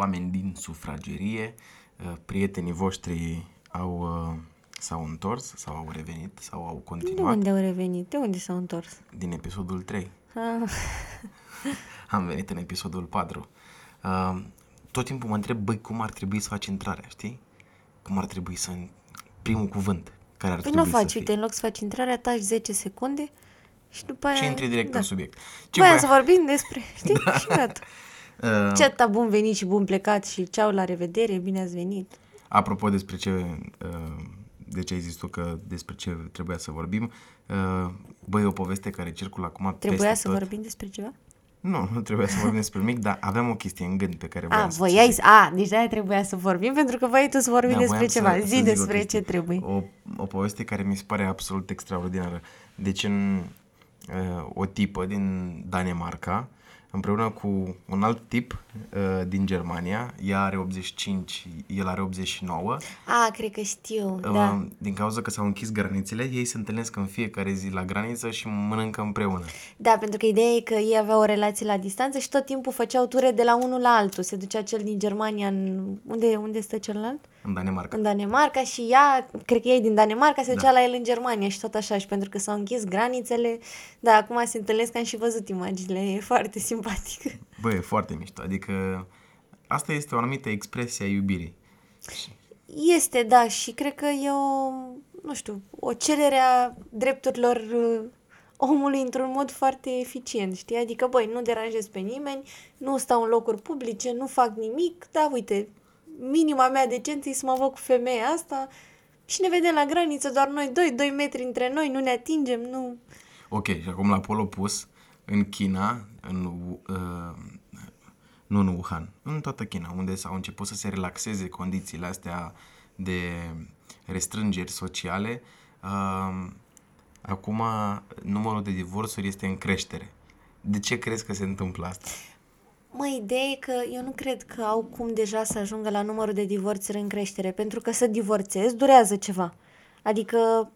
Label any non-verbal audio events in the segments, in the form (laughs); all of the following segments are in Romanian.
salutare, oameni din sufragerie, uh, prietenii voștri au, uh, s-au întors sau au revenit sau au De continuat unde au revenit? De unde s-au întors? din episodul 3. Ah, (laughs) Am venit în episodul 4. Uh, tot timpul mă întreb, băi, cum ar trebui să faci intrarea, știi? Cum ar trebui să... Primul cuvânt care ar păi trebui nu faci, să fie. uite, în loc să faci intrarea, taci 10 secunde și după aia... Și intri direct da. în subiect. Ce Voiam voia- să vorbim despre, știi? (laughs) Da. Și gata. Uh, Ce atâta bun venit și bun plecat și ceau, la revedere, bine ați venit. Apropo despre ce, uh, de ce ai zis tu că despre ce trebuia să vorbim, uh, băi, o poveste care circulă acum Trebuia peste să tot. vorbim despre ceva? Nu, nu trebuia să vorbim despre mic, dar aveam o chestie în gând pe care voiam A, să voiai să... A, deci de-aia trebuia să vorbim, pentru că voiai tu să vorbim Da, despre voiam ceva. să- să Zi zic o despre chestie. ce trebuie. O, o poveste care mi se pare absolut extraordinară. Deci în uh, o tipă din Danemarca, împreună cu un alt tip uh, din Germania, ea are 85, el are 89, A, cred că știu, Uh, da. Din cauza că s-au închis granițele, ei se întâlnesc în fiecare zi la graniță și mănâncă împreună. Da, pentru că ideea e că ei aveau o relație la distanță și tot timpul făceau ture de la unul la altul. Se ducea cel din Germania în... Unde, unde stă celălalt? În Danemarca. În Danemarca și ea, cred că ei din Danemarca, se ducea Da. la el în Germania și tot așa. Și pentru că s-au închis granițele, da, acum se întâlnesc, am și văzut imaginile, e foarte simpatic. Bă, e foarte mișto. Adică asta este o anumită expresie a iubirii. Este, da, și cred că e o, nu știu, o cerere a drepturilor uh, omului într-un mod foarte eficient, știi? Adică, băi, nu deranjez pe nimeni, nu stau în locuri publice, nu fac nimic, da, uite, minima mea decență e să mă văd cu femeia asta și ne vedem la graniță, doar noi doi, doi metri între noi, nu ne atingem, nu... Ok, și acum la pol opus, în China, în, uh, nu în Wuhan, în toată China, unde s-au început să se relaxeze condițiile astea de restrângeri sociale, uh, acum numărul de divorțuri este în creștere. De ce crezi că se întâmplă asta? Mă, ideea e că eu nu cred că au cum deja să ajungă la numărul de divorțuri în creștere, pentru că să divorțezi durează ceva. Adică,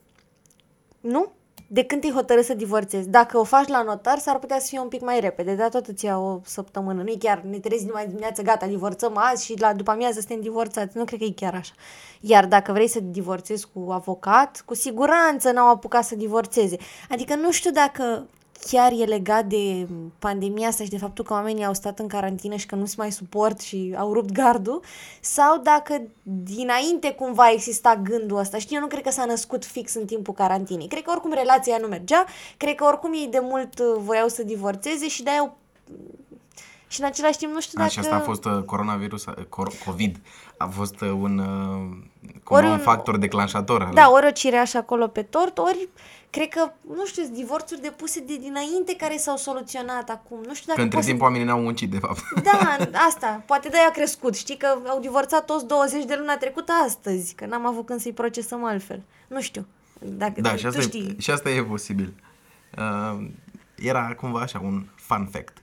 nu? De când te hotărâți să divorțezi? Dacă o faci la notar, s-ar putea să fie un pic mai repede, dar tot îți ia o săptămână. Nu e chiar, ne trezi numai dimineață, gata, divorțăm azi și la după amiază suntem divorțați. Nu cred că e chiar așa. Iar dacă vrei să divorțezi cu avocat, cu siguranță n-au apucat să divorțeze. Adică nu știu dacă chiar e legat de pandemia asta și de faptul că oamenii au stat în carantină și că nu se mai suport și au rupt gardul, sau dacă dinainte cumva exista gândul ăsta. Știi, eu nu cred că s-a născut fix în timpul carantinei. Cred că oricum relația nu mergea, cred că oricum ei de mult uh, voiau să divorțeze și de-aia au... Și în același timp nu știu A, dacă... și asta a fost uh, coronavirus, uh, cor- COVID, a fost uh, un, uh, cumva Ori un un- factor declanșator. al- Da, ori o cireașă acolo pe tort, ori cred că, nu știu, sunt divorțuri depuse de dinainte care s-au soluționat acum. Nu știu dacă Că între poți să timp oamenii n-au muncit, de fapt. Da, (laughs) asta. Poate de-aia a crescut. Știi că au divorțat toți 20 de luna trecută astăzi, că n-am avut când să-i procesăm altfel. Nu știu. Dacă Da, tu, și asta, tu e, știi. și asta e posibil. Uh, era cumva așa un fun fact uh,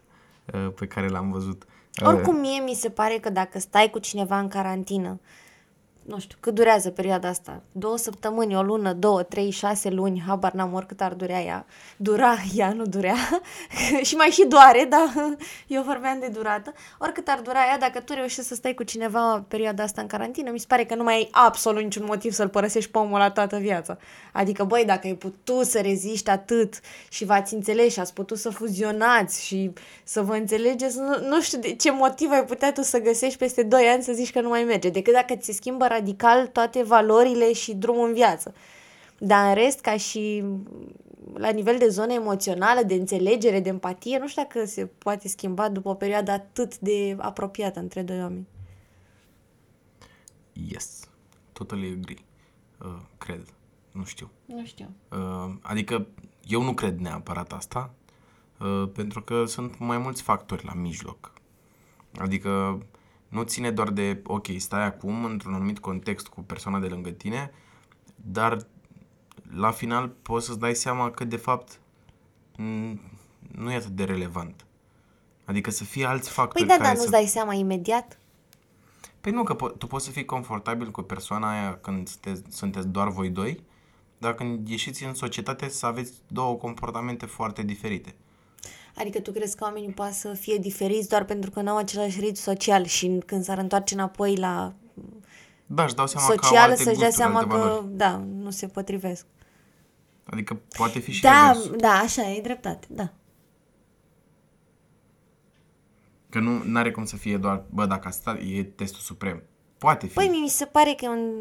pe care l-am văzut. Uh, Oricum mie mi se pare că dacă stai cu cineva în carantină, nu știu, cât durează perioada asta? Două săptămâni, o lună, două, trei, șase luni, habar n-am oricât ar durea ea. Dura, (laughs) ea nu durea. (laughs) și mai și doare, dar (laughs) eu vorbeam de durată. Oricât ar dura ea, dacă tu reușești să stai cu cineva perioada asta în carantină, mi se pare că nu mai ai absolut niciun motiv să-l părăsești pe omul la toată viața. Adică, băi, dacă ai putut să reziști atât și v-ați înțeles și ați putut să fuzionați și să vă înțelegeți, nu, nu știu de ce motiv ai putea tu să găsești peste 2 ani să zici că nu mai merge, decât dacă ți se schimbă radical toate valorile și drumul în viață. Dar în rest, ca și la nivel de zonă emoțională, de înțelegere, de empatie, nu știu dacă se poate schimba după o perioadă atât de apropiată între doi oameni. Yes, totally agree. Uh, cred, nu știu. Nu știu. Uh, adică eu nu cred neapărat asta, uh, pentru că sunt mai mulți factori la mijloc. Adică nu ține doar de, ok, stai acum într-un anumit context cu persoana de lângă tine, dar la final poți să-ți dai seama că de fapt n- nu e atât de relevant. Adică să fie alți factori Păi da, care dar să... nu-ți dai seama imediat? Păi nu, că po- tu poți să fii confortabil cu persoana aia când sunteți, sunteți doar voi doi, dar când ieșiți în societate să aveți două comportamente foarte diferite. Adică tu crezi că oamenii poate să fie diferiți doar pentru că nu au același ritm social și când s-ar întoarce înapoi la Da, își dau seama că au social alte să-și dea gusturi, seama alte că, valori. da, nu se potrivesc. Adică poate fi și Da, reversul. da, așa, e dreptate, da. Că nu are cum să fie doar, bă, dacă asta e testul suprem. Poate fi. Păi mi se pare că e un,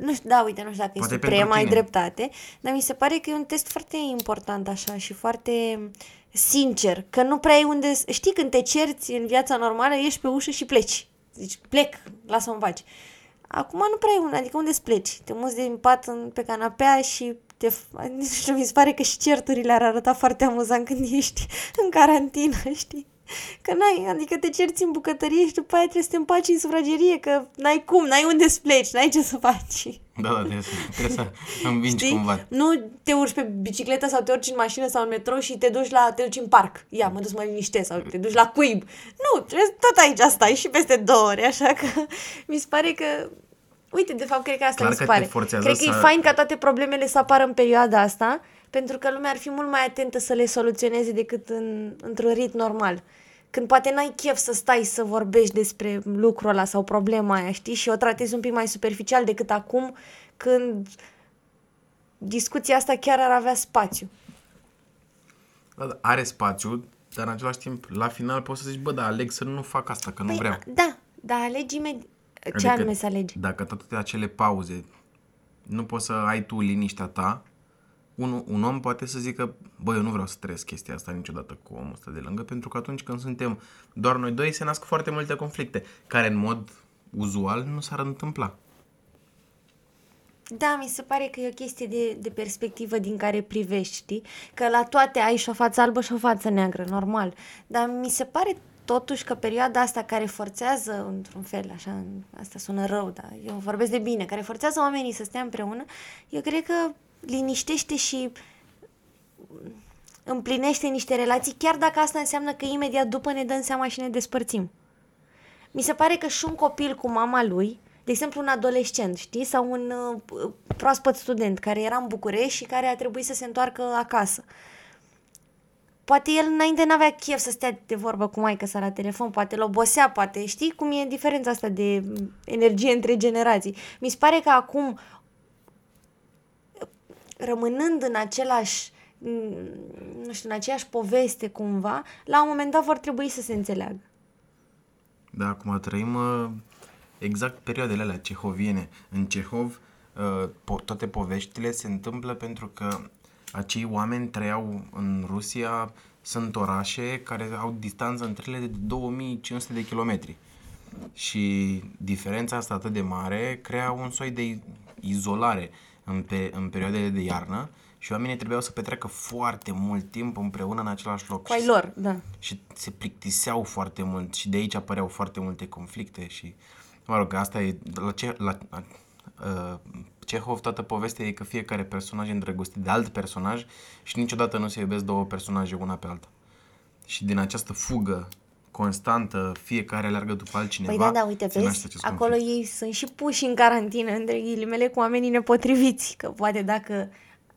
nu știu, da, uite, nu știu dacă Poate e pentru suprem, ai tine. dreptate, dar mi se pare că e un test foarte important așa și foarte sincer, că nu prea ai unde, știi când te cerți în viața normală, ieși pe ușă și pleci. Zici, plec, lasă-mă în pace. Acum nu prea ai unde, adică unde să pleci? Te muți din pat în, pe canapea și te, (laughs) nu știu, mi se pare că și certurile ar arăta foarte amuzant când ești în carantină, (laughs) știi? Că n-ai, adică te cerți în bucătărie și după aia trebuie să te împaci în sufragerie, că n-ai cum, n-ai unde să pleci, n-ai ce să faci. Da, da, trebuie să, trebuie să învingi Știi? cumva. Nu te urci pe bicicletă sau te urci în mașină sau în metro și te duci la te duci în parc. Ia, mă duc să mă liniștesc sau te duci la cuib. Nu, trebuie tot aici stai și peste două ore, așa că mi se pare că Uite, de fapt, cred că asta Clar mi se că te pare. forțează Cred că e să- fain ca toate problemele să apară în perioada asta, pentru că lumea ar fi mult mai atentă să le soluționeze decât în, într-un ritm normal. Când poate n-ai chef să stai să vorbești despre lucrul ăla sau problema aia, știi? Și o tratezi un pic mai superficial decât acum, când discuția asta chiar ar avea spațiu. Da, da, are spațiu, dar în același timp, la final poți să zici, bă, da, aleg să nu fac asta, că nu Păi, vreau. Da, dar alegi imediat. Ce anume să alegi? Dacă toate acele pauze nu poți să ai tu liniștea ta, un, un om poate să zică, bă, eu nu vreau să trăiesc chestia asta niciodată cu omul ăsta de lângă, pentru că atunci când suntem doar noi doi, se nasc foarte multe conflicte, care în mod uzual nu s-ar întâmpla. Da, mi se pare că e o chestie de, de perspectivă din care privești, știi? Că la toate ai și o față albă și o față neagră, normal. Dar mi se pare totuși că perioada asta care forțează, într-un fel, așa, asta sună rău, dar eu vorbesc de bine, care forțează oamenii să stea împreună, eu cred că liniștește și împlinește niște relații, chiar dacă asta înseamnă că imediat după ne dăm seama și ne despărțim. Mi se pare că și un copil cu mama lui, de exemplu un adolescent, știi, sau un uh, proaspăt student care era în București și care a trebuit să se întoarcă acasă. Poate el înainte n-avea chef să stea de vorbă cu maică sa la telefon, poate îl obosea, poate știi cum e diferența asta de mm, energie între generații. Mi se pare că acum, rămânând în același, mm, nu știu, în aceeași poveste cumva, la un moment dat vor trebui să se înțeleagă. Da, acum trăim uh, exact perioadele alea cehoviene. În Cehov, uh, po- toate poveștile se întâmplă pentru că acei oameni trăiau în Rusia, sunt orașe care au distanță între ele de 2500 de kilometri. Și diferența asta atât de mare crea un soi de izolare în, pe, în perioadele de iarnă și oamenii trebuiau să petreacă foarte mult timp împreună în același loc. Cu ai Și lor, da. și se plictiseau foarte mult și de aici apăreau foarte multe conflicte și mă rog, asta e la, ce, la uh, Cehov toată povestea e că fiecare personaj e îndrăgostit de alt personaj și niciodată nu se iubesc două personaje una pe alta. Și din această fugă constantă, fiecare alergă după altcineva, Păi da, da, uite, se naște vezi, acest acolo conflict. ei sunt și puși în carantină, între ghilimele, cu oamenii nepotriviți. Că poate dacă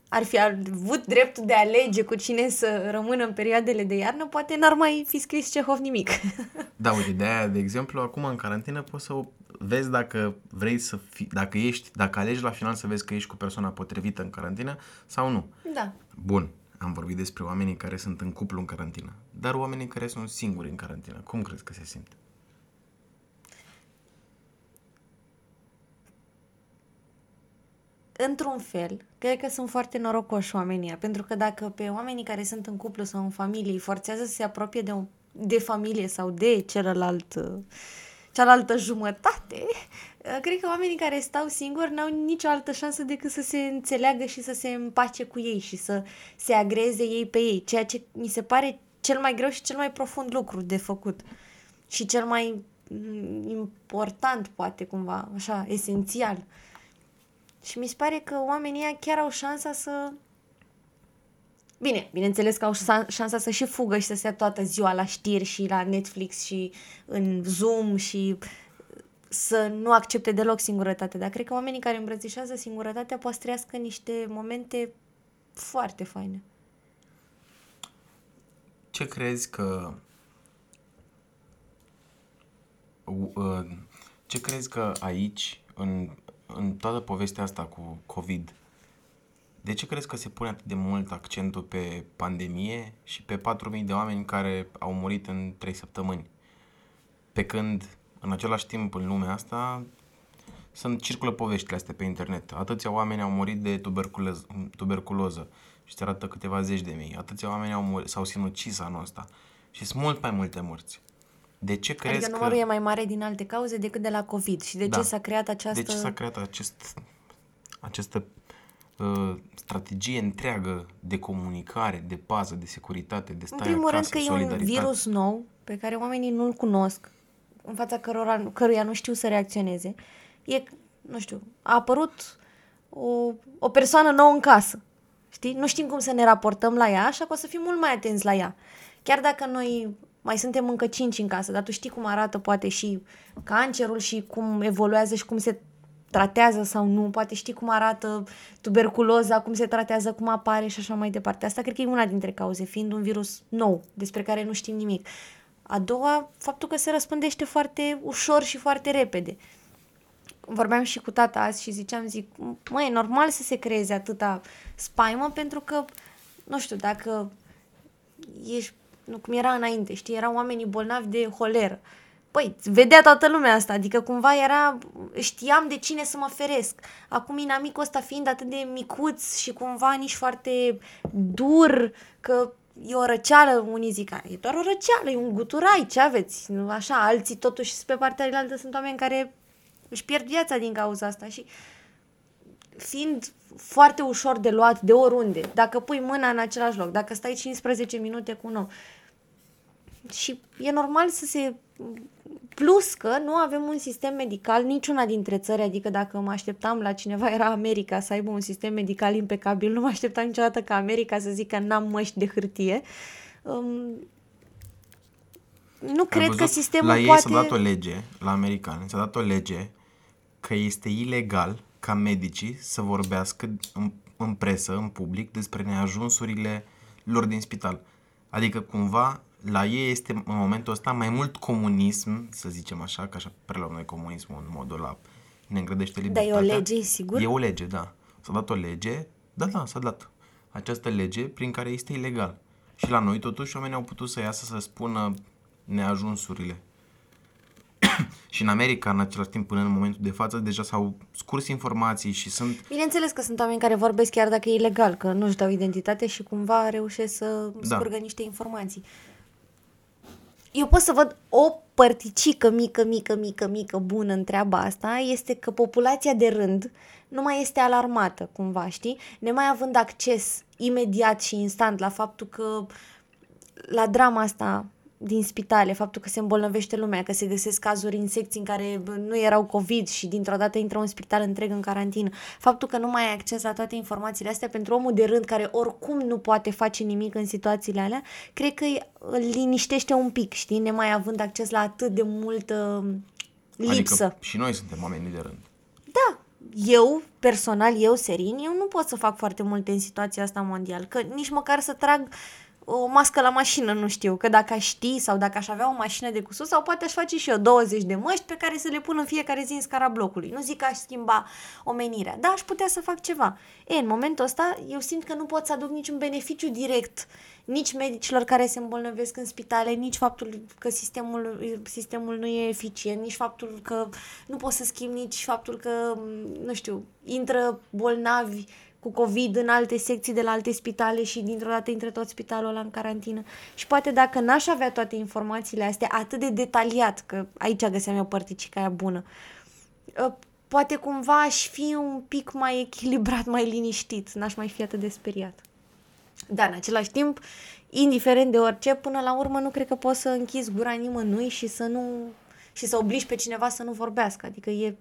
ar fi avut dreptul de a alege cu cine să rămână în perioadele de iarnă, poate n-ar mai fi scris Cehov nimic. Da, uite, de aia, de exemplu, acum în carantină poți să o vezi dacă vrei să fii, dacă ești, dacă alegi la final să vezi că ești cu persoana potrivită în carantină sau nu. da. Bun, am vorbit despre oamenii care sunt în cuplu în carantină, dar oamenii care sunt singuri în carantină, cum crezi că se simt? Într-un fel, cred că sunt foarte norocoși oamenii ăia, pentru că dacă pe oamenii care sunt în cuplu sau în familie îi forțează să se apropie de, o, de familie sau de celălalt, uh, cealaltă jumătate, uh, cred că oamenii care stau singuri n-au nicio altă șansă decât să se înțeleagă și să se împace cu ei și să se agreze ei pe ei, ceea ce mi se pare cel mai greu și cel mai profund lucru de făcut și cel mai mm, important, poate cumva, așa, esențial. Și mi se pare că oamenii ăia chiar au șansa să... Bine, bineînțeles că au șan- șansa să și fugă și să stea toată ziua la știri și la Netflix și în Zoom și să nu accepte deloc singurătatea. Dar cred că oamenii care îmbrățișează singurătatea poate să trăiască niște momente foarte faine. ce crezi că uh, ce crezi că aici, în, în toată povestea asta cu COVID, de ce crezi că se pune atât de mult accentul pe pandemie și pe 4.000 de oameni care au murit în 3 săptămâni? Pe când, în același timp, în lumea asta, sunt circulă poveștile astea pe internet. Atâția oameni au murit de tuberculoză, tuberculoză și se arată câteva zeci de mii. Atâția oameni au murit, s-au sinucis anul ăsta. Și sunt mult mai multe morți. De ce crezi Adică numărul că... e mai mare din alte cauze decât de la COVID. Și de Da. ce s-a creat această... De ce s-a creat acest, această uh, strategie întreagă de comunicare, de pază, de securitate, de În stai primul rând acasă, că e un solidaritate? virus nou pe care oamenii nu-l cunosc, în fața cărora, căruia nu știu să reacționeze. E, nu știu, a apărut o, o persoană nouă în casă. Știi? Nu știm cum să ne raportăm la ea, așa că o să fim mult mai atenți la ea. Chiar dacă noi mai suntem încă cinci în casă, dar tu știi cum arată poate și cancerul și cum evoluează și cum se tratează sau nu, poate știi cum arată tuberculoza, cum se tratează, cum apare și așa mai departe. Asta cred că e una dintre cauze, fiind un virus nou, despre care nu știm nimic. A doua, faptul că se răspândește foarte ușor și foarte repede. Vorbeam și cu tata azi și ziceam, zic, măi, e normal să se creeze atâta spaimă pentru că, nu știu, dacă ești, nu cum era înainte, știi, erau oamenii bolnavi de holeră. Păi, vedea toată lumea asta, adică cumva era, știam de cine să mă feresc. Acum inamicul ăsta fiind atât de micuț și cumva nici foarte dur, că e o răceală, unii zic, "A, e doar o răceală, e un guturai, ce aveți? Nu Așa, alții totuși pe partea cealaltă sunt oameni care își pierd viața din cauza asta și fiind foarte ușor de luat de oriunde, dacă pui mâna în același loc, dacă stai 15 minute cu un om, și e normal să se... Plus că nu avem un sistem medical, niciuna dintre țări, adică dacă mă așteptam la cineva, era America să aibă un sistem medical impecabil, nu mă așteptam niciodată ca America să zică n-am măști de hârtie. Um, nu Ai cred că văzut? sistemul La ei poate... s-a dat o lege, la americani, s-a dat o lege că este ilegal ca medicii să vorbească în, în presă, în public, despre neajunsurile lor din spital. Adică cumva la ei este în momentul ăsta mai mult comunism, să zicem așa, că așa preluăm noi comunismul în modul ăla ne îngrădește Dar e libertatea. o lege, sigur? E o lege, da. S-a dat o lege, da, da, s-a dat această lege prin care este ilegal. Și la noi, totuși, oamenii au putut să iasă să spună neajunsurile. (coughs) și în America, în același timp, până în momentul de față, deja s-au scurs informații și sunt... Bineînțeles că sunt oameni care vorbesc chiar dacă e ilegal, că nu-și dau identitate și cumva reușesc să Da. scurgă niște informații. Eu pot să văd o părticică mică, mică, mică, mică bună în treaba asta, este că populația de rând nu mai este alarmată, cumva, știi? Nemai având acces imediat și instant la faptul că la drama asta din spitale, faptul că se îmbolnăvește lumea, că se găsesc cazuri în secții în care bă, nu erau COVID și dintr-o dată intră un spital întreg în carantină, faptul că nu mai ai acces la toate informațiile astea pentru omul de rând care oricum nu poate face nimic în situațiile alea, cred că îl liniștește un pic, știi, nemai având acces la atât de multă lipsă. Adică și noi suntem oamenii de rând. Da, eu, personal, eu, Serin, eu nu pot să fac foarte multe în situația asta mondial, că nici măcar să trag o mască la mașină, nu știu, că dacă aș ști sau dacă aș avea o mașină de cusut sau poate aș face și eu 20 de măști pe care să le pun în fiecare zi în scara blocului. Nu zic că aș schimba omenirea, dar aș putea să fac ceva. E, în momentul ăsta eu simt că nu pot să aduc niciun beneficiu direct nici medicilor care se îmbolnăvesc în spitale, nici faptul că sistemul, sistemul nu e eficient, nici faptul că nu pot să schimb, nici faptul că, nu știu, intră bolnavi cu COVID în alte secții de la alte spitale și dintr-o dată intră tot spitalul ăla în carantină. Și poate dacă n-aș avea toate informațiile astea atât de detaliat, că aici găseam eu părticica aia bună, ă, poate cumva aș fi un pic mai echilibrat, mai liniștit, n-aș mai fi atât de speriat. Dar în același timp, indiferent de orice, până la urmă nu cred că poți să închizi gura nimănui și să nu și să obligi pe cineva să nu vorbească. Adică e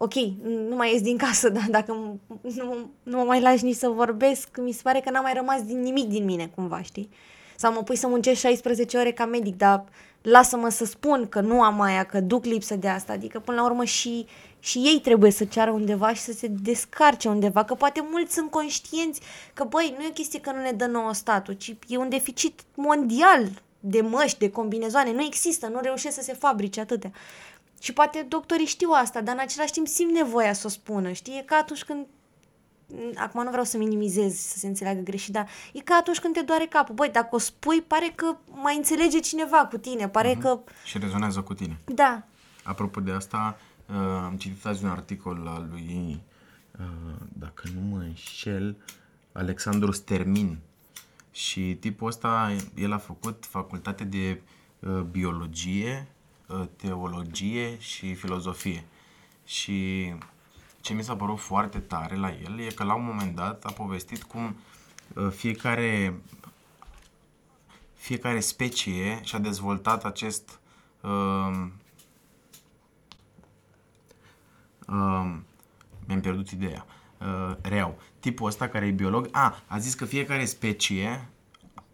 ok, nu mai ies din casă, (laughs) dar dacă m- nu, nu mă mai lași nici să vorbesc, mi se pare că n-a mai rămas din nimic din mine, cumva, știi? Sau mă pui să muncesc 16 ore ca medic, dar lasă-mă să spun că nu am aia, că duc lipsă de asta. Adică, până la urmă, și, și ei trebuie să ceară undeva și să se descarce undeva, că poate mulți sunt conștienți că, băi, nu e o chestie că nu ne dă nouă statul, ci e un deficit mondial de măști, de combinezoane. Nu există, nu reușesc să se fabrice atâtea. Și poate doctorii știu asta, dar în același timp simt nevoia să o spună, știi? E ca atunci când acum nu vreau să minimizez, să se înțeleagă greșit, dar e ca atunci când te doare capul. Băi, dacă o spui, pare că mai înțelege cineva cu tine, pare uh-huh. că... Și rezonează cu tine. Da. Apropo de asta, uh, am citit azi un articol al lui, uh, dacă nu mă înșel, Alexandru Stermin. Și tipul ăsta, el a făcut facultate de uh, biologie, uh, teologie și filozofie. Și ce mi s-a părut foarte tare la el e că la un moment dat a povestit cum uh, fiecare fiecare specie și-a dezvoltat acest uh, uh, mi-am pierdut ideea. Uh, reau. Tipul ăsta care e biolog, a, a zis că fiecare specie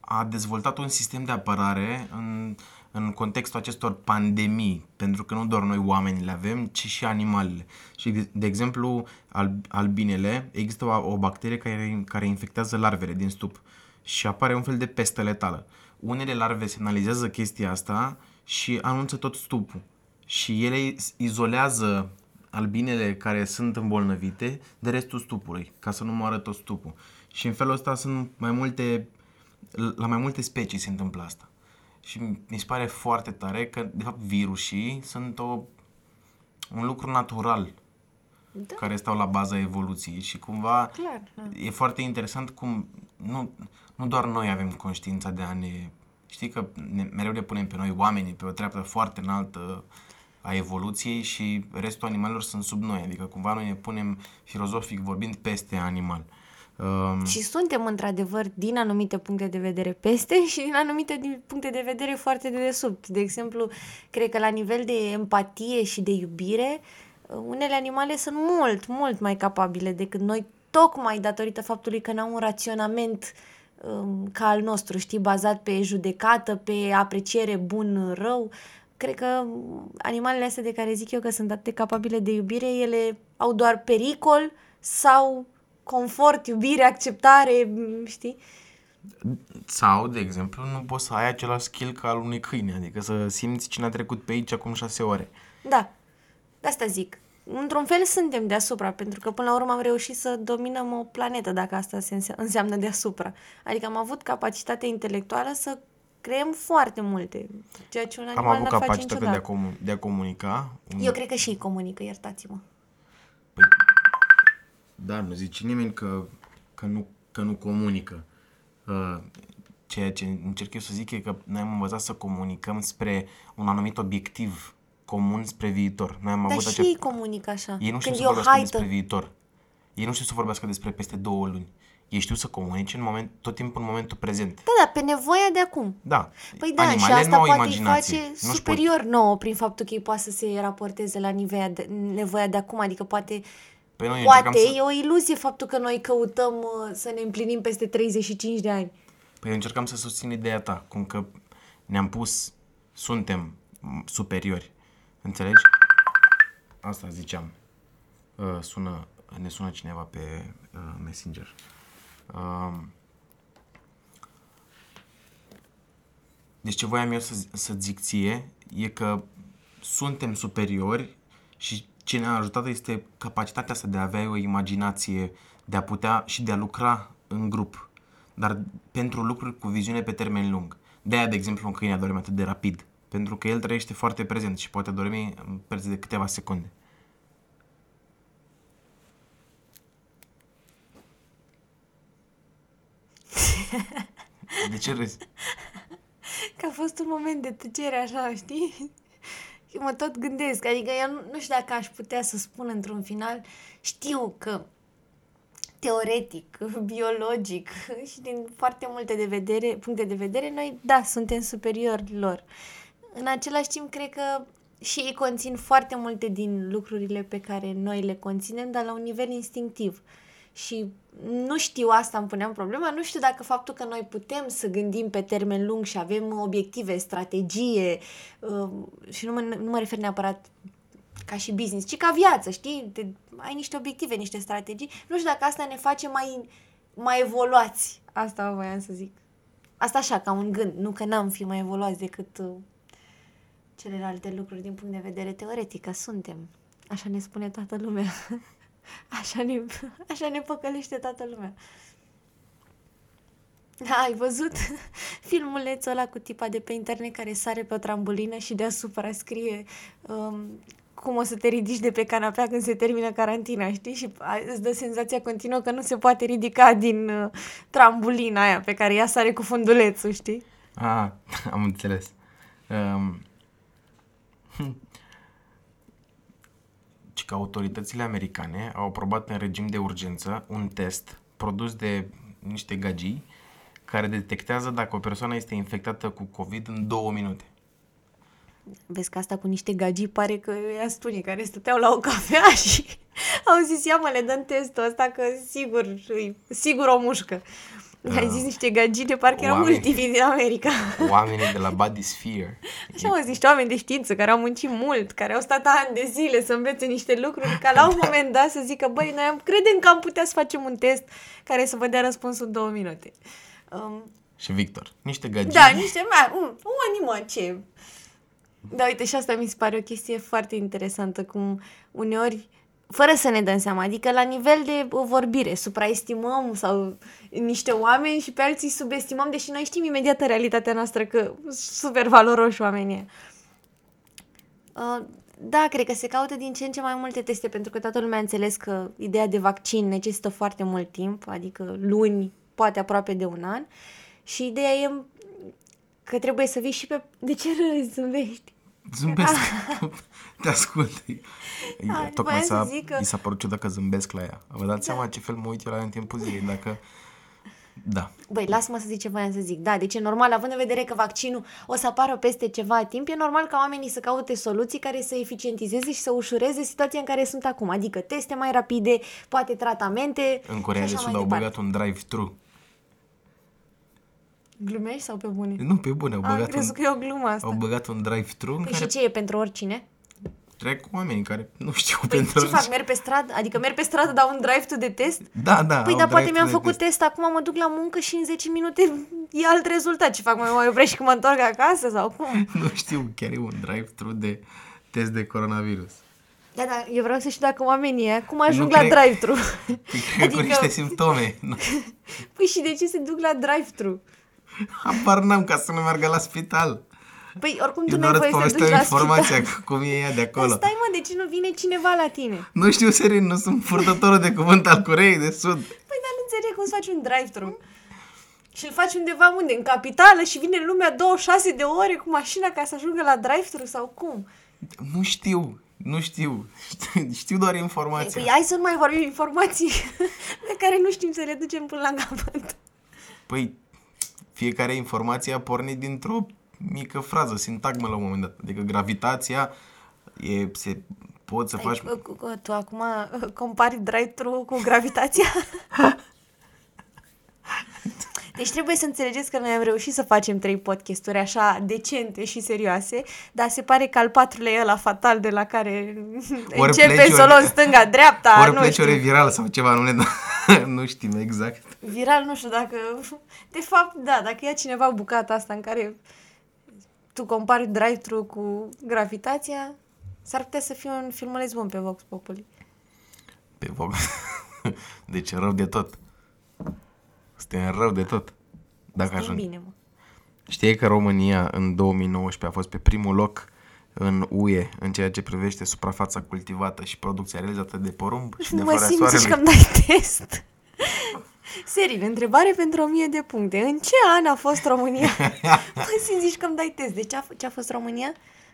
a dezvoltat un sistem de apărare în în contextul acestor pandemii, pentru că nu doar noi oamenii le avem, ci și animalele. Și, de, de exemplu, al, albinele, există o, o bacterie care, care infectează larvele din stup și apare un fel de pestă letală. Unele larve semnalizează chestia asta și anunță tot stupul. Și ele izolează albinele care sunt îmbolnăvite de restul stupului, ca să nu moară tot stupul. Și în felul ăsta sunt mai multe, la mai multe specii se întâmplă asta. Și mi se pare foarte tare că, de fapt, virusii sunt o, un lucru natural da. care stau la baza evoluției și cumva Clar, da. e foarte interesant cum nu, nu doar noi avem conștiința de a ne... Știi că ne, mereu ne punem pe noi oamenii pe o treaptă foarte înaltă a evoluției și restul animalelor sunt sub noi, adică cumva noi ne punem filozofic vorbind peste animal. Uh, Um... Și suntem, într-adevăr, din anumite puncte de vedere peste și din anumite puncte de vedere foarte de desubt. De exemplu, cred că la nivel de empatie și de iubire, uh, unele animale sunt mult, mult mai capabile decât noi, tocmai datorită faptului că n-au un raționament um, ca al nostru, știi, bazat pe judecată, pe apreciere bun-rău. Cred că animalele astea de care zic eu că sunt atât de capabile de iubire, ele au doar pericol sau confort, iubire, acceptare, știi? Sau, de exemplu, nu poți să ai același skill ca al unui câine, adică să simți cine a trecut pe aici acum șase ore. Da, de asta zic. Într-un fel suntem deasupra, pentru că până la urmă am reușit să dominăm o planetă, dacă asta se înseamnă deasupra. Adică am avut capacitatea intelectuală să creăm foarte multe, ceea ce un animal Am avut capacitatea de a, comun- de a comunica. Un... Eu cred că și ei comunică, iertați-mă. Păi, da, nu zice nimeni că, că, nu, că nu comunică. Uh, ceea ce încerc eu să zic e că noi am învățat să comunicăm spre un anumit obiectiv comun spre viitor. Noi am Dar avut și acea... ei comunică așa. Ei nu știu Când să e o vorbească haită. despre viitor. Ei nu știu să vorbească despre peste două luni. Ei știu să comunice în moment, tot timpul în momentul prezent. Da, da, pe nevoia de acum. Da. Păi da, și Animalele asta nu au poate îi imaginație. face Nu-și superior nouă prin faptul că ei poate să se raporteze la nevoia de, nevoia de acum, adică poate Păi noi Poate încercam să... e o iluzie faptul că noi căutăm uh, să ne împlinim peste 35 de ani. Păi eu încercam să susțin ideea ta, cum că ne-am pus, suntem m, superiori. Înțelegi? Asta ziceam. Uh, sună, ne sună cineva pe uh, Messenger. Uh, deci ce voiam eu să, să zic ție e că suntem superiori și ce ne-a ajutat este capacitatea asta de a avea o imaginație, de a putea și de a lucra în grup, dar pentru lucruri cu viziune pe termen lung. De aia, de exemplu, un câine adorme atât de rapid, pentru că el trăiește foarte prezent și poate dormi în preț de câteva secunde. De ce râzi? (laughs) Că a fost un moment de tăcere așa, știi? Și mă tot gândesc, adică eu nu, nu știu dacă aș putea să spun într-un final, știu că teoretic, (laughs) biologic (laughs) și din foarte multe de vedere, puncte de vedere, noi, da, suntem superiori lor. În același timp, cred că și ei conțin foarte multe din lucrurile pe care noi le conținem, dar la un nivel instinctiv. Și nu știu asta, îmi puneam problema, nu știu dacă faptul că noi putem să gândim pe termen lung și avem obiective, strategie uh, și nu mă, nu mă refer neapărat ca și business, ci ca viață, știi? Te, ai niște obiective, niște strategii. Nu știu dacă asta ne face mai, mai evoluați. Asta voiam să zic. Asta așa, ca un gând. Nu că n-am fi mai evoluați decât uh, celelalte lucruri din punct de vedere teoretic, că suntem. Așa ne spune toată lumea. (laughs) (laughs) Așa ne, (laughs) așa ne păcălește toată lumea. Da, ai văzut (laughs) filmulețul ăla cu tipa de pe internet care sare pe o trambulină și deasupra scrie um, cum o să te ridici de pe canapea când se termină carantina, știi? Și îți dă senzația continuă că nu se poate ridica din uh, trambulina aia pe care ea sare cu fundulețul, știi? Ah, am înțeles. Um, că autoritățile americane au aprobat în regim de urgență un test produs de niște gagii care detectează dacă o persoană este infectată cu COVID în două minute. Vezi că asta cu niște gagii pare că e stunii care stăteau la o cafea (laughs) și au zis, ia mă, le dăm testul ăsta că sigur, sigur o mușcă. Uh, Ai zis niște gagii de parcă erau multivi din America. (laughs) Oamenii de la Body Sphere. Așa au zis niște oameni de știință care au muncit mult, care au stat ani de zile să învețe niște lucruri, ca la un moment dat să zică, băi, noi am, credem că am putea să facem un test care să vă dea răspunsul în două minute. Um, și Victor, niște gagii. Da, niște, mai, un, un mă, ce... Da, uite, și asta mi se pare o chestie foarte interesantă, cum uneori fără să ne dăm seama, adică la nivel de vorbire, supraestimăm sau niște oameni și pe alții subestimăm, deși noi știm imediat în realitatea noastră că super valoroși oamenii. Uh, da, cred că se caută din ce în ce mai multe teste, pentru că toată lumea a înțeles că ideea de vaccin necesită foarte mult timp, adică luni, poate aproape de un an, și ideea e că trebuie să vii și pe... De ce râzi, zâmbești? Zâmbesc. (laughs) Te ascult. Hai, Tocmai s-a, că... i s-a părut ciudat că zâmbesc la ea. Vă dați da. seama ce fel mă uit eu la ea în timpul zilei, dacă... Da. Băi, lasă-mă să zic ce voiam să zic. Da, deci e normal, având în vedere că vaccinul o să apară peste ceva timp, e normal ca oamenii să caute soluții care să eficientizeze și să ușureze situația în care sunt acum. Adică teste mai rapide, poate tratamente. În Corea de Sud au băgat un drive-thru Glumești sau pe bune? Nu, pe bune. Au băgat Am un, că e o glumă asta. Au băgat un drive-thru păi care... și ce e pentru oricine? Trec oameni care nu știu păi pentru ce fac? Merg pe stradă? Adică merg pe stradă, dau un drive-thru de test? Da, da. Păi, dar poate mi-am făcut test. test, acum mă duc la muncă și în 10 minute (laughs) e alt rezultat. Ce fac? Mă mai opresc și când mă întorc acasă sau cum? (laughs) nu știu, chiar e un drive-thru de test de coronavirus. Da, da, eu vreau să știu dacă oamenii cum ajung nu la cred... drive-thru. (laughs) adică... cu niște simptome. păi și de ce se duc la drive-thru? (laughs) Apar n-am ca să nu meargă la spital. Păi oricum tu nu ai voie să duci la informația spital. cum e ea de acolo. Dar stai mă, de ce nu vine cineva la tine? Nu știu, serin, nu sunt purtătorul de cuvânt al Coreei de Sud. Păi dar nu înțeleg cum să faci un drive-thru. Și îl faci undeva unde? În capitală și vine lumea 26 de ore cu mașina ca să ajungă la drive-thru sau cum? Nu știu. Nu știu. (laughs) Știu doar informații. Păi hai să nu mai vorbim informații (laughs) pe care nu știm să le ducem până la capăt. Păi fiecare informație a pornit dintr-o mică frază, sintagmă la un moment dat. Adică gravitația e, se poți să faci... Tu acum uh, compari drive-thru cu gravitația? (laughs) Deci trebuie să înțelegeți că noi am reușit să facem trei podcasturi așa decente și serioase, dar se pare că al patrulea e la fatal de la care (laughs) ori începe să o luăm stânga-dreapta. Ori pleci ori viral sau ceva, nu, ne da, (laughs) nu știm exact. Viral nu știu dacă... De fapt, da, dacă ia cineva bucata asta în care tu compari drive-thru cu gravitația, s-ar putea să fie un filmuleț bun pe Vox Populi. Pe Vox? (laughs) Deci rău de tot. Este rău de tot. Dacă ajung. bine, mă. Știi că România în 2019 a fost pe primul loc în UE în ceea ce privește suprafața cultivată și producția realizată de porumb și de Mă simți că îmi dai test. Serin, întrebare pentru o mie de puncte. În ce an a fost România? (laughs) mă simți că îmi dai test. De ce a, ce a fost România?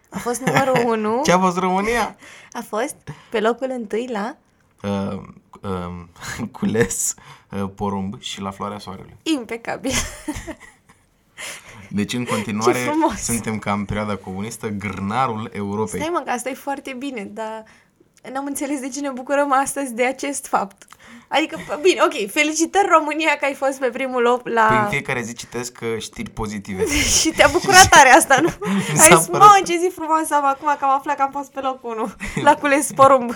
A fost numărul 1. Ce a fost România? A fost pe locul întâi la uh, uh, (laughs) cules uh, porumb și la floarea soarelui. Impecabil. Deci, în (laughs) continuare, suntem ca în perioada comunistă, grânarul Europei. Stai mă, că asta e foarte bine, dar n-am înțeles de ce ne bucurăm astăzi de acest fapt. Adică, bine, ok, felicitări România că ai fost pe primul loc la... Păi în fiecare zi citesc uh, știri pozitive. (laughs) și te-a bucurat tare asta, nu? (laughs) Mi Ai s-a zis, părut- mă, ce zi frumoasă am acum, că am aflat că am fost pe locul 1 (laughs) la cules porumb.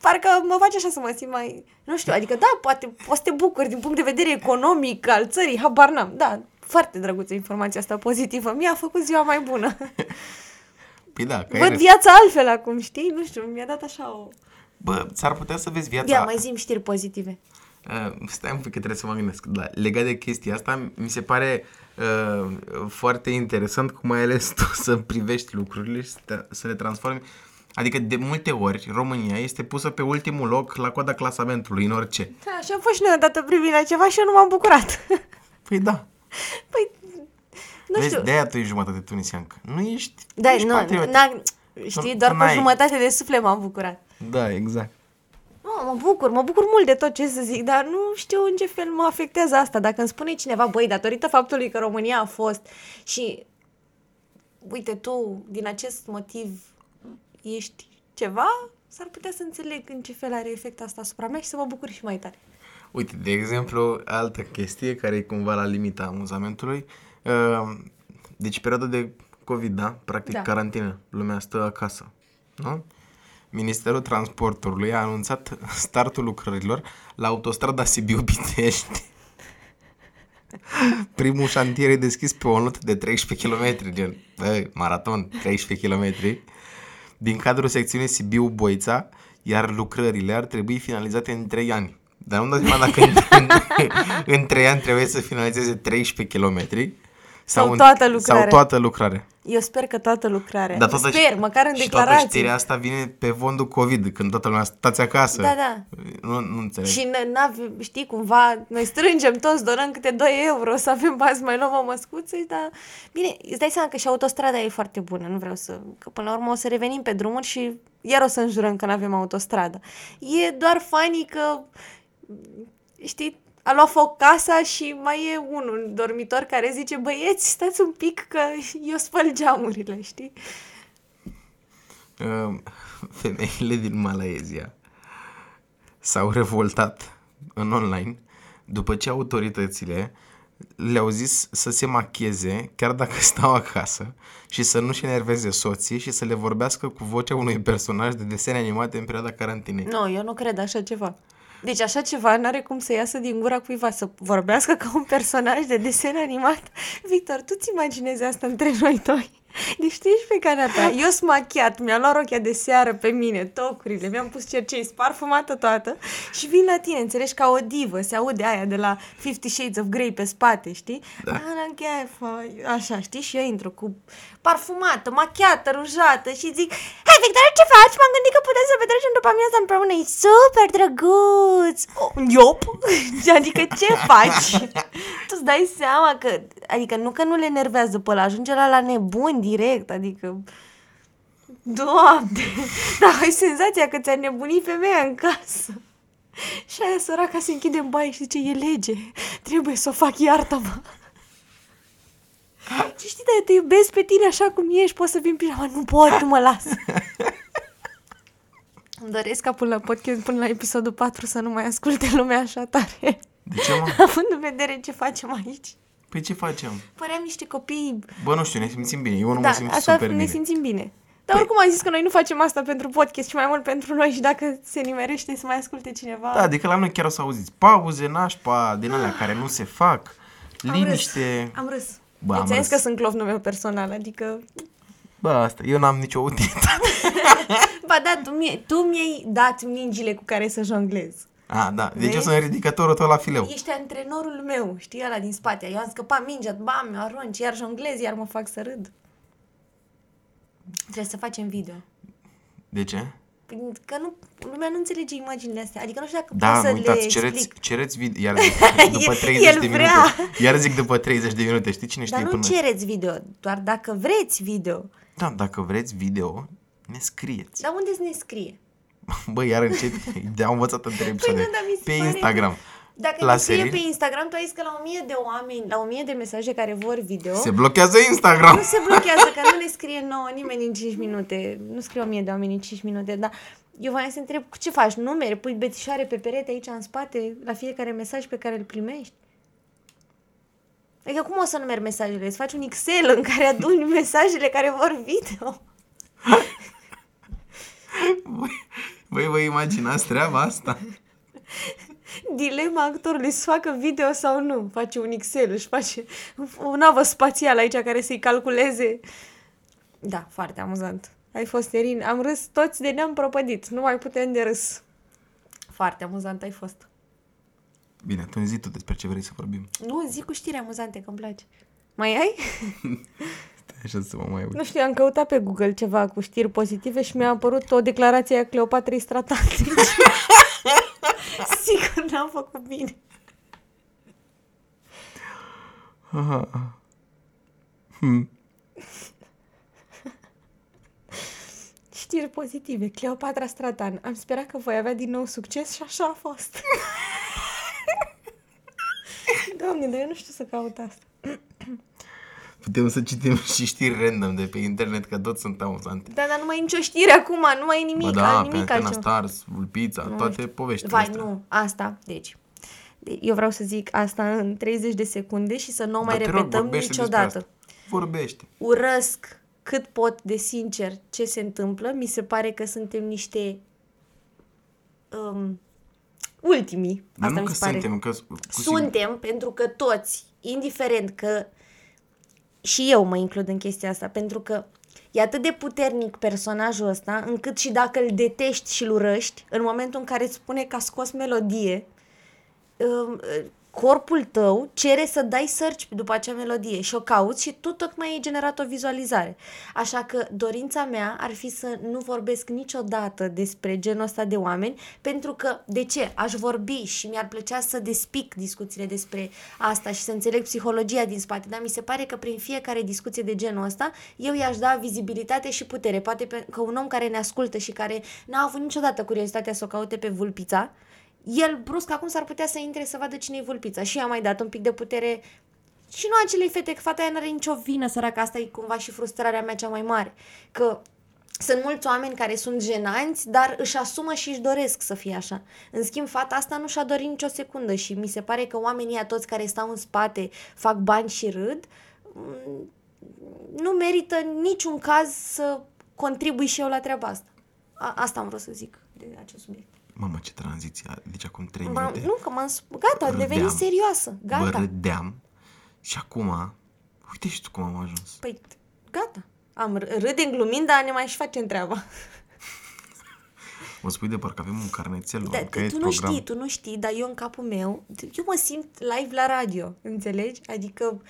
Parcă mă face așa să mă simt mai... Nu știu, adică da, poate poți să te bucuri din punct de vedere economic al țării, habar n-am. Da, foarte drăguță informația asta pozitivă. Mi-a făcut ziua mai bună. Păi da, că ai Văd râs. viața altfel acum, știi? Nu știu, mi-a dat așa o... Bă, s-ar putea să vezi viața... Ia, mai zim știri pozitive. Uh, stai un pic că trebuie să mă gândesc. Da, legat de chestia asta, mi se pare uh, foarte interesant cum ai ales tu (laughs) să privești lucrurile și să, te, să le transformi. Adică de multe ori România este pusă pe ultimul loc la coada clasamentului în orice. Da, și am fost și noi odată privind la ceva și eu nu m-am bucurat. Păi da. Păi, nu Vezi, știu. de-aia tu ești jumătate tunisiancă. Nu ești, Da, ești nu, patriot. n-a, știi, Nu- doar cu n-ai. jumătate de suflet m-am bucurat. Da, exact. Nu, mă bucur, mă bucur mult de tot ce să zic, dar nu știu în ce fel mă afectează asta. Dacă îmi spune cineva, băi, datorită faptului că România a fost și uite tu, din acest motiv ești ceva, s-ar putea să înțeleg în ce fel are efect asta asupra mea și să mă bucur și mai tare. Uite, de exemplu, altă chestie care e cumva la limita amuzamentului. Uh, Deci, perioada de COVID, da? Practic, Da. carantină. Lumea stă acasă. Nu? Ministerul Transporturilor a anunțat startul lucrărilor la autostrada Sibiu-Pitești. (laughs) Primul șantier e deschis pe o notă de 13 km, gen, bă, maraton, 13 km, din cadrul secțiunii Sibiu-Boița, iar lucrările ar trebui finalizate în 3 ani. Dar nu-mi dau seama dacă (laughs) în, în, în 3 ani trebuie să finalizeze 13 km Sau în- toată Sau lucrarea. toată lucrarea. Eu sper că toată lucrarea. Dar toată sper, măcar în și declarație. toată știrea asta vine pe fondul COVID, când toată lumea stați acasă. Da, da. Nu, nu înțeleg. Și n- n-ave, știi, cumva, noi strângem toți, donăm câte 2 euro să avem bani să mai luăm o măscuță, dar... Bine, îți dai seama că și autostrada e foarte bună, nu vreau să... Că până la urmă o să revenim pe drumuri și iar o să înjurăm că nu avem autostradă. E doar funny că, știi, a luat foc casa și mai e unul în dormitor care zice, băieți, stați un pic că eu spăl geamurile, știi? Uh, femeile din Malaezia s-au revoltat în online după ce autoritățile le-au zis să se machieze chiar dacă (laughs) stau acasă și să nu-și enerveze soții și să le vorbească cu vocea unui personaj de desene animate în perioada carantinei. Nu, eu nu cred așa ceva. Deci așa ceva n-are cum să iasă din gura cuiva, să vorbească ca un personaj de desen animat. Victor, tu ți imaginezi asta între noi doi? Deci tu ești pe canapea, eu sunt machiat, mi-am luat rochia de seară pe mine, tocurile, mi-am pus cercei, parfumată toată și vin la tine, înțelegi, ca o divă, se aude aia de la Fifty Shades of Grey pe spate, știi? Da. Ana chef, așa, știi? Și eu intru cu parfumată, machiată, rujată și zic Hei, Victor, ce faci? M-am gândit că putem să petrecem după amiaza împreună, e super drăguț! Oh, iop? (laughs) adică ce faci? tu îți dai seama că, adică nu că nu le enervează pe ăla, ajunge la, la nebun direct, adică... Doamne! (laughs) Dar ai senzația că ți-a nebunit femeia în casă. (laughs) Și aia săraca se închide în baie și zice, e lege, trebuie să o fac, iartă-mă. (laughs) Și știi, dar eu te iubesc pe tine așa cum ești, poți să vin pijama, nu pot, nu mă las. Îmi doresc ca până la podcast, până la episodul 4 să nu mai asculte lumea așa tare. De ce, mă? Având în vedere ce facem aici. Păi ce facem? Păream niște copii... Bă, nu știu, ne simțim bine. Eu nu da, mă simt asta super ne bine. simțim bine. Dar oricum am zis că noi nu facem asta pentru podcast, ci mai mult pentru noi și dacă se nimerește să mai asculte cineva... Da, adică la noi chiar o să auziți pauze, nașpa, din alea care nu se fac, Am liniște. Am râs. Bă, Eu am ți-am zis râs. că sunt clovnul meu personal, adică... Bă, asta, eu n-am nicio (laughs) utilitate. Ba da, tu, mie, tu mi-ai dat mingile cu care să jonglez. A, da, deci eu Vezi? sunt ridicătorul tău la fileu. Ești antrenorul meu, știi, ăla din spate. Eu am scăpat mingea, bam, mi-o arunci, iar jonglez, iar mă fac să râd. Trebuie să facem video. De ce? Pentru Că nu, lumea nu înțelege imaginile astea. Adică nu știu dacă Da, pot să nu uitați, le cereți, explic. cereți video, (laughs) iar zic, după El- 30 el de vrea. minute. Iar zic după 30 de minute, știi cine știe Dar nu până... cereți video, doar dacă vreți video. Da, dacă vreți video, ne scrieți. Dar unde să ne scrie? Bă, iar încet, de-am învățat între episoade. nu, dar mi se Pe pare Instagram. Dacă La ne scrie serii? pe Instagram, tu ai zis că la 1000 de oameni, la 1000 de mesaje care vor video, Se blochează Instagram. nu se blochează, că nu ne scrie nouă nimeni în 5 minute. Nu scrie 1000 de oameni în 5 minute, dar eu voiam să întreb, ce faci? Numere? Pui bețișoare pe perete aici în spate la fiecare mesaj pe care îl primești? Adică cum o să numeri mesajele? Îți faci un Excel în care aduni mesajele care vor video? Voi, voi vă imaginați treaba asta? (laughs) Dilema actorului să facă video sau nu. Face un Excel, își face o navă spațială aici care să-i calculeze. Da, foarte amuzant. Ai fost Erin. Am râs toți de ne-am propădit. Nu mai putem de râs. Foarte amuzant ai fost. Bine, atunci zi tu despre ce vrei să vorbim. Nu, zi cu știri amuzante, că îmi place. Mai ai? (laughs) Stai așa să mă mai uit. Nu știu, am căutat pe Google ceva cu știri pozitive și mi-a apărut o declarație a Cleopatrei Stratantic. (laughs) Sigur n-am făcut bine. Aha. Hmm. Știri pozitive. Cleopatra Stratan. Am sperat că voi avea din nou succes și așa a fost. (laughs) Doamne, dar eu nu știu să caut asta. Putem să citim (laughs) și știri random de pe internet, că tot sunt amuzante. Da, dar nu mai e nicio știre acum, nu mai e nimic, Bă, da, pe nimic Antena altceva. Stars, Vulpița, toate poveștile Vai, astea. nu, asta, deci. De- Eu vreau să zic asta în 30 de secunde și să nu o mai Dar te rog, repetăm vorbește despre niciodată. asta. Vorbește. Urăsc cât pot de sincer ce se întâmplă. Mi se pare că suntem niște um, ultimii. Dar Asta nu mi că se pare. suntem, că cu Suntem, pentru că toți, indiferent că și eu mă includ în chestia asta, pentru că e atât de puternic personajul ăsta, încât și dacă îl detești și îl urăști, în momentul în care îți spune că a scos melodie, um, corpul tău cere să dai search după acea melodie și o cauți și tu tot mai ai generat o vizualizare. Așa că dorința mea ar fi să nu vorbesc niciodată despre genul ăsta de oameni, pentru că, de ce? Aș vorbi și mi-ar plăcea să despic discuțiile despre asta și să înțeleg psihologia din spate, dar mi se pare că prin fiecare discuție de genul ăsta, eu i-aș da vizibilitate și putere. Poate pe, că un om care ne ascultă și care n-a avut niciodată curiozitatea să o caute pe vulpița, el brusc acum s-ar putea să intre să vadă cine e vulpița și i-a mai dat un pic de putere și nu acelei fete, că fata aia n-are nicio vină, săracă, asta e cumva și frustrarea mea cea mai mare, că sunt mulți oameni care sunt jenanți, dar își asumă și își doresc să fie așa. În schimb, fata asta nu și-a dorit nicio secundă și mi se pare că oamenii ăia toți care stau în spate, fac bani și râd, mm, nu merită în niciun caz să contribui și eu la treaba asta. A- asta am vrut să zic de acest subiect. Mamă, ce tranziție. Deci acum 3 M-am, minute. nu, că m-am... sp- Gata, am devenit râdeam. serioasă. Bă, Gata. râdeam. Și acum, uite și tu cum am ajuns. Păi, gata. Am r- râdem glumind, dar ne mai și facem treaba. O spui de parcă avem un carnețel, Da, un caiet tu nu program. știi, tu nu știi, dar eu în capul meu, eu mă simt live la radio, înțelegi? Adică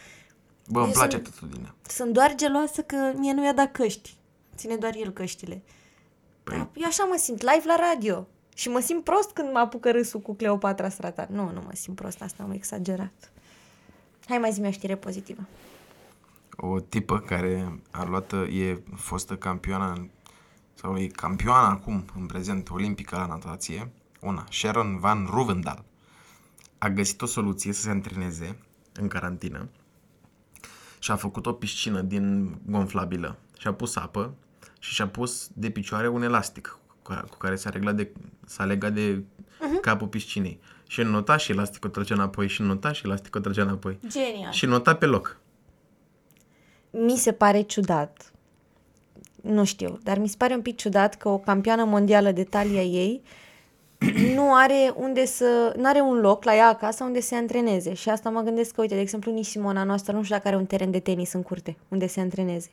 Bă, îmi Eu place sunt- atitudinea. sunt doar geloasă că mie nu i-a dat căști. Ține doar el căștile. Păi- Da, eu așa mă simt, live la radio. Și mă simt prost când mă apucă râsul cu Cleopatra Stratan. Nu, nu mă simt prost, asta am exagerat. Hai mai zi-mi o știre pozitivă. O tipă care a luat, e fostă campioană, în- sau e campioană acum, în prezent, olimpică la natație, una, Sharon Van Ruvendal, a găsit o soluție să se antreneze în carantină și a făcut o piscină din gonflabilă și a pus apă și și-a pus de picioare un elastic cu care, cu care s-a, reglat de, s-a legat de uh-huh. capul piscinei. Și înnota și elasticul trăgea înapoi și înnota și elasticul trăgea înapoi. Genial. Și nota pe loc. Mi se pare ciudat. Nu știu, dar mi se pare un pic ciudat că o campioană mondială de talia ei nu are unde să, nu are un loc la ea acasă unde se antreneze. Și asta mă gândesc că, uite, de exemplu, nici Simona noastră nu știu dacă are un teren de tenis în curte unde se antreneze.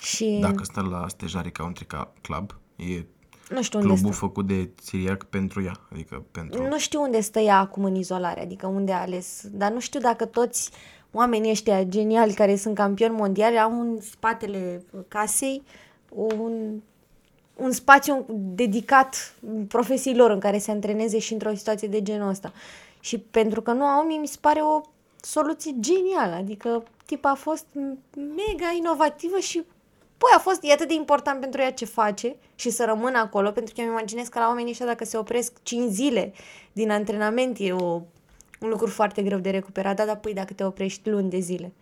Și Dacă stă la Stejari Country Ca- Club, e nu știu unde clubul stă. făcut de țiriac pentru ea, adică pentru... Nu știu unde stă ea acum în izolare, adică unde a ales. Dar nu știu dacă toți oamenii ăștia geniali care sunt campioni mondiali au în spatele casei un, un spațiu dedicat profesiei lor în care se antreneze și într-o situație de genul ăsta. Și pentru că nu au, mie mi se pare o soluție genială. Adică tipa a fost mega inovativă și Băi, a fost, e atât de important pentru ea ce face și să rămână acolo, pentru că eu îmi imaginez că la oamenii ăștia dacă se opresc 5 zile din antrenament e o, un lucru foarte greu de recuperat, da, dar păi dacă te oprești luni de zile.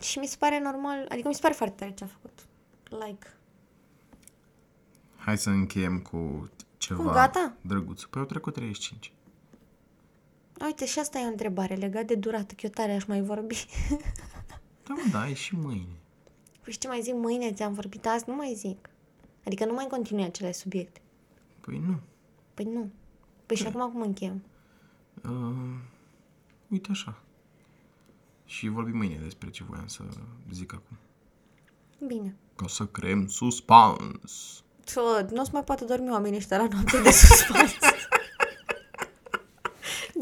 Și mi se pare normal, adică mi se pare foarte tare ce a făcut. Like. Hai să încheiem cu ceva Cum, gata? drăguț. Păi au trecut 35. Uite, și asta e o întrebare legat de durată, că eu tare aș mai vorbi. Da, mă, da, e și mâine. Păi și ce mai zic mâine, ți-am vorbit azi, nu mai zic. Adică nu mai continui acele subiecte. Păi nu. Păi nu. Păi și acum cum încheiem? Uh, uite așa. Și vorbim mâine despre ce voiam să zic acum. Bine. Ca să creăm suspans. Ță, nu o să mai poată dormi oamenii ăștia la noapte de suspans. (laughs)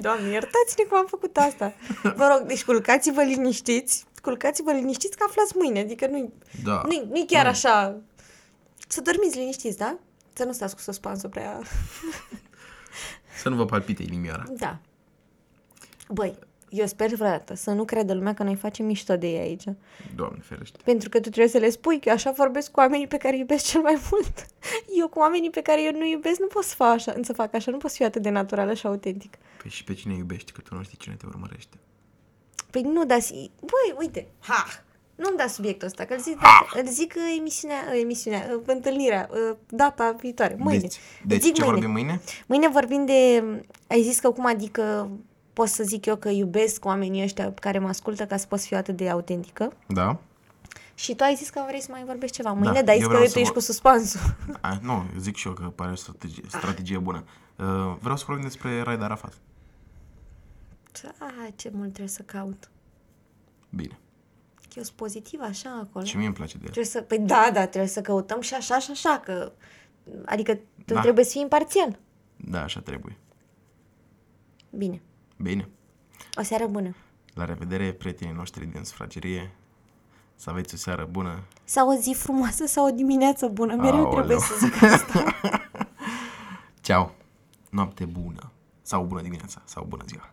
Doamne, iertați-ne cum am făcut asta. Vă rog, deci culcați-vă liniștiți, culcați-vă liniștiți că aflați mâine, adică nu-i, Da. nu-i, nu-i chiar așa. Să dormiți liniștiți, da? Să nu stați cu suspansul prea... (laughs) Să nu vă palpite inimioara. Da. Băi, eu sper vreodată să nu creadă lumea că noi facem mișto de ei aici. Doamne ferește. Pentru că tu trebuie să le spui că eu așa vorbesc cu oamenii pe care îi iubesc cel mai mult. (laughs) Eu cu oamenii pe care eu nu iubesc nu pot să fac așa, să fac așa, nu pot să fiu atât de naturală și autentic. Păi și pe cine iubești, că tu nu știi cine te urmărește. Păi nu, dar... si- Băi, uite, ha! Nu-mi da subiectul ăsta, că îl zic, data, îl zic uh, emisiunea, uh, emisiunea, uh, întâlnirea, uh, data viitoare, mâine. Deci, deci zic ce mâine. vorbim mâine? Mâine vorbim de... Ai zis că cum adică pot să zic eu că iubesc oamenii ăștia care mă ascultă ca să pot să fiu atât de autentică. Da. Și tu ai zis că vrei să mai vorbești ceva mâine, Da, dar ai eu zis că vreau tu să ești vor- cu suspansul. A, nu, zic și eu că pare o strategie, strategie bună. Uh, vreau să vorbim despre Raed Arafat. Ah, ce mult trebuie să caut. Bine. Că eu sunt pozitiv așa acolo. Și mie îmi place de el. Trebuie să, păi da, da, trebuie să căutăm și așa și așa, că... Adică tu Da. trebuie să fii imparțial. Da, așa trebuie. Bine. Bine. O seară bună. La revedere, prietenii noștri din sufragerie. Să aveți o seară bună. Sau o zi frumoasă sau o dimineață bună. Mereu Aoleu. trebuie să zic asta. (laughs) Ceau. Noapte bună. Sau bună dimineața. Sau bună ziua.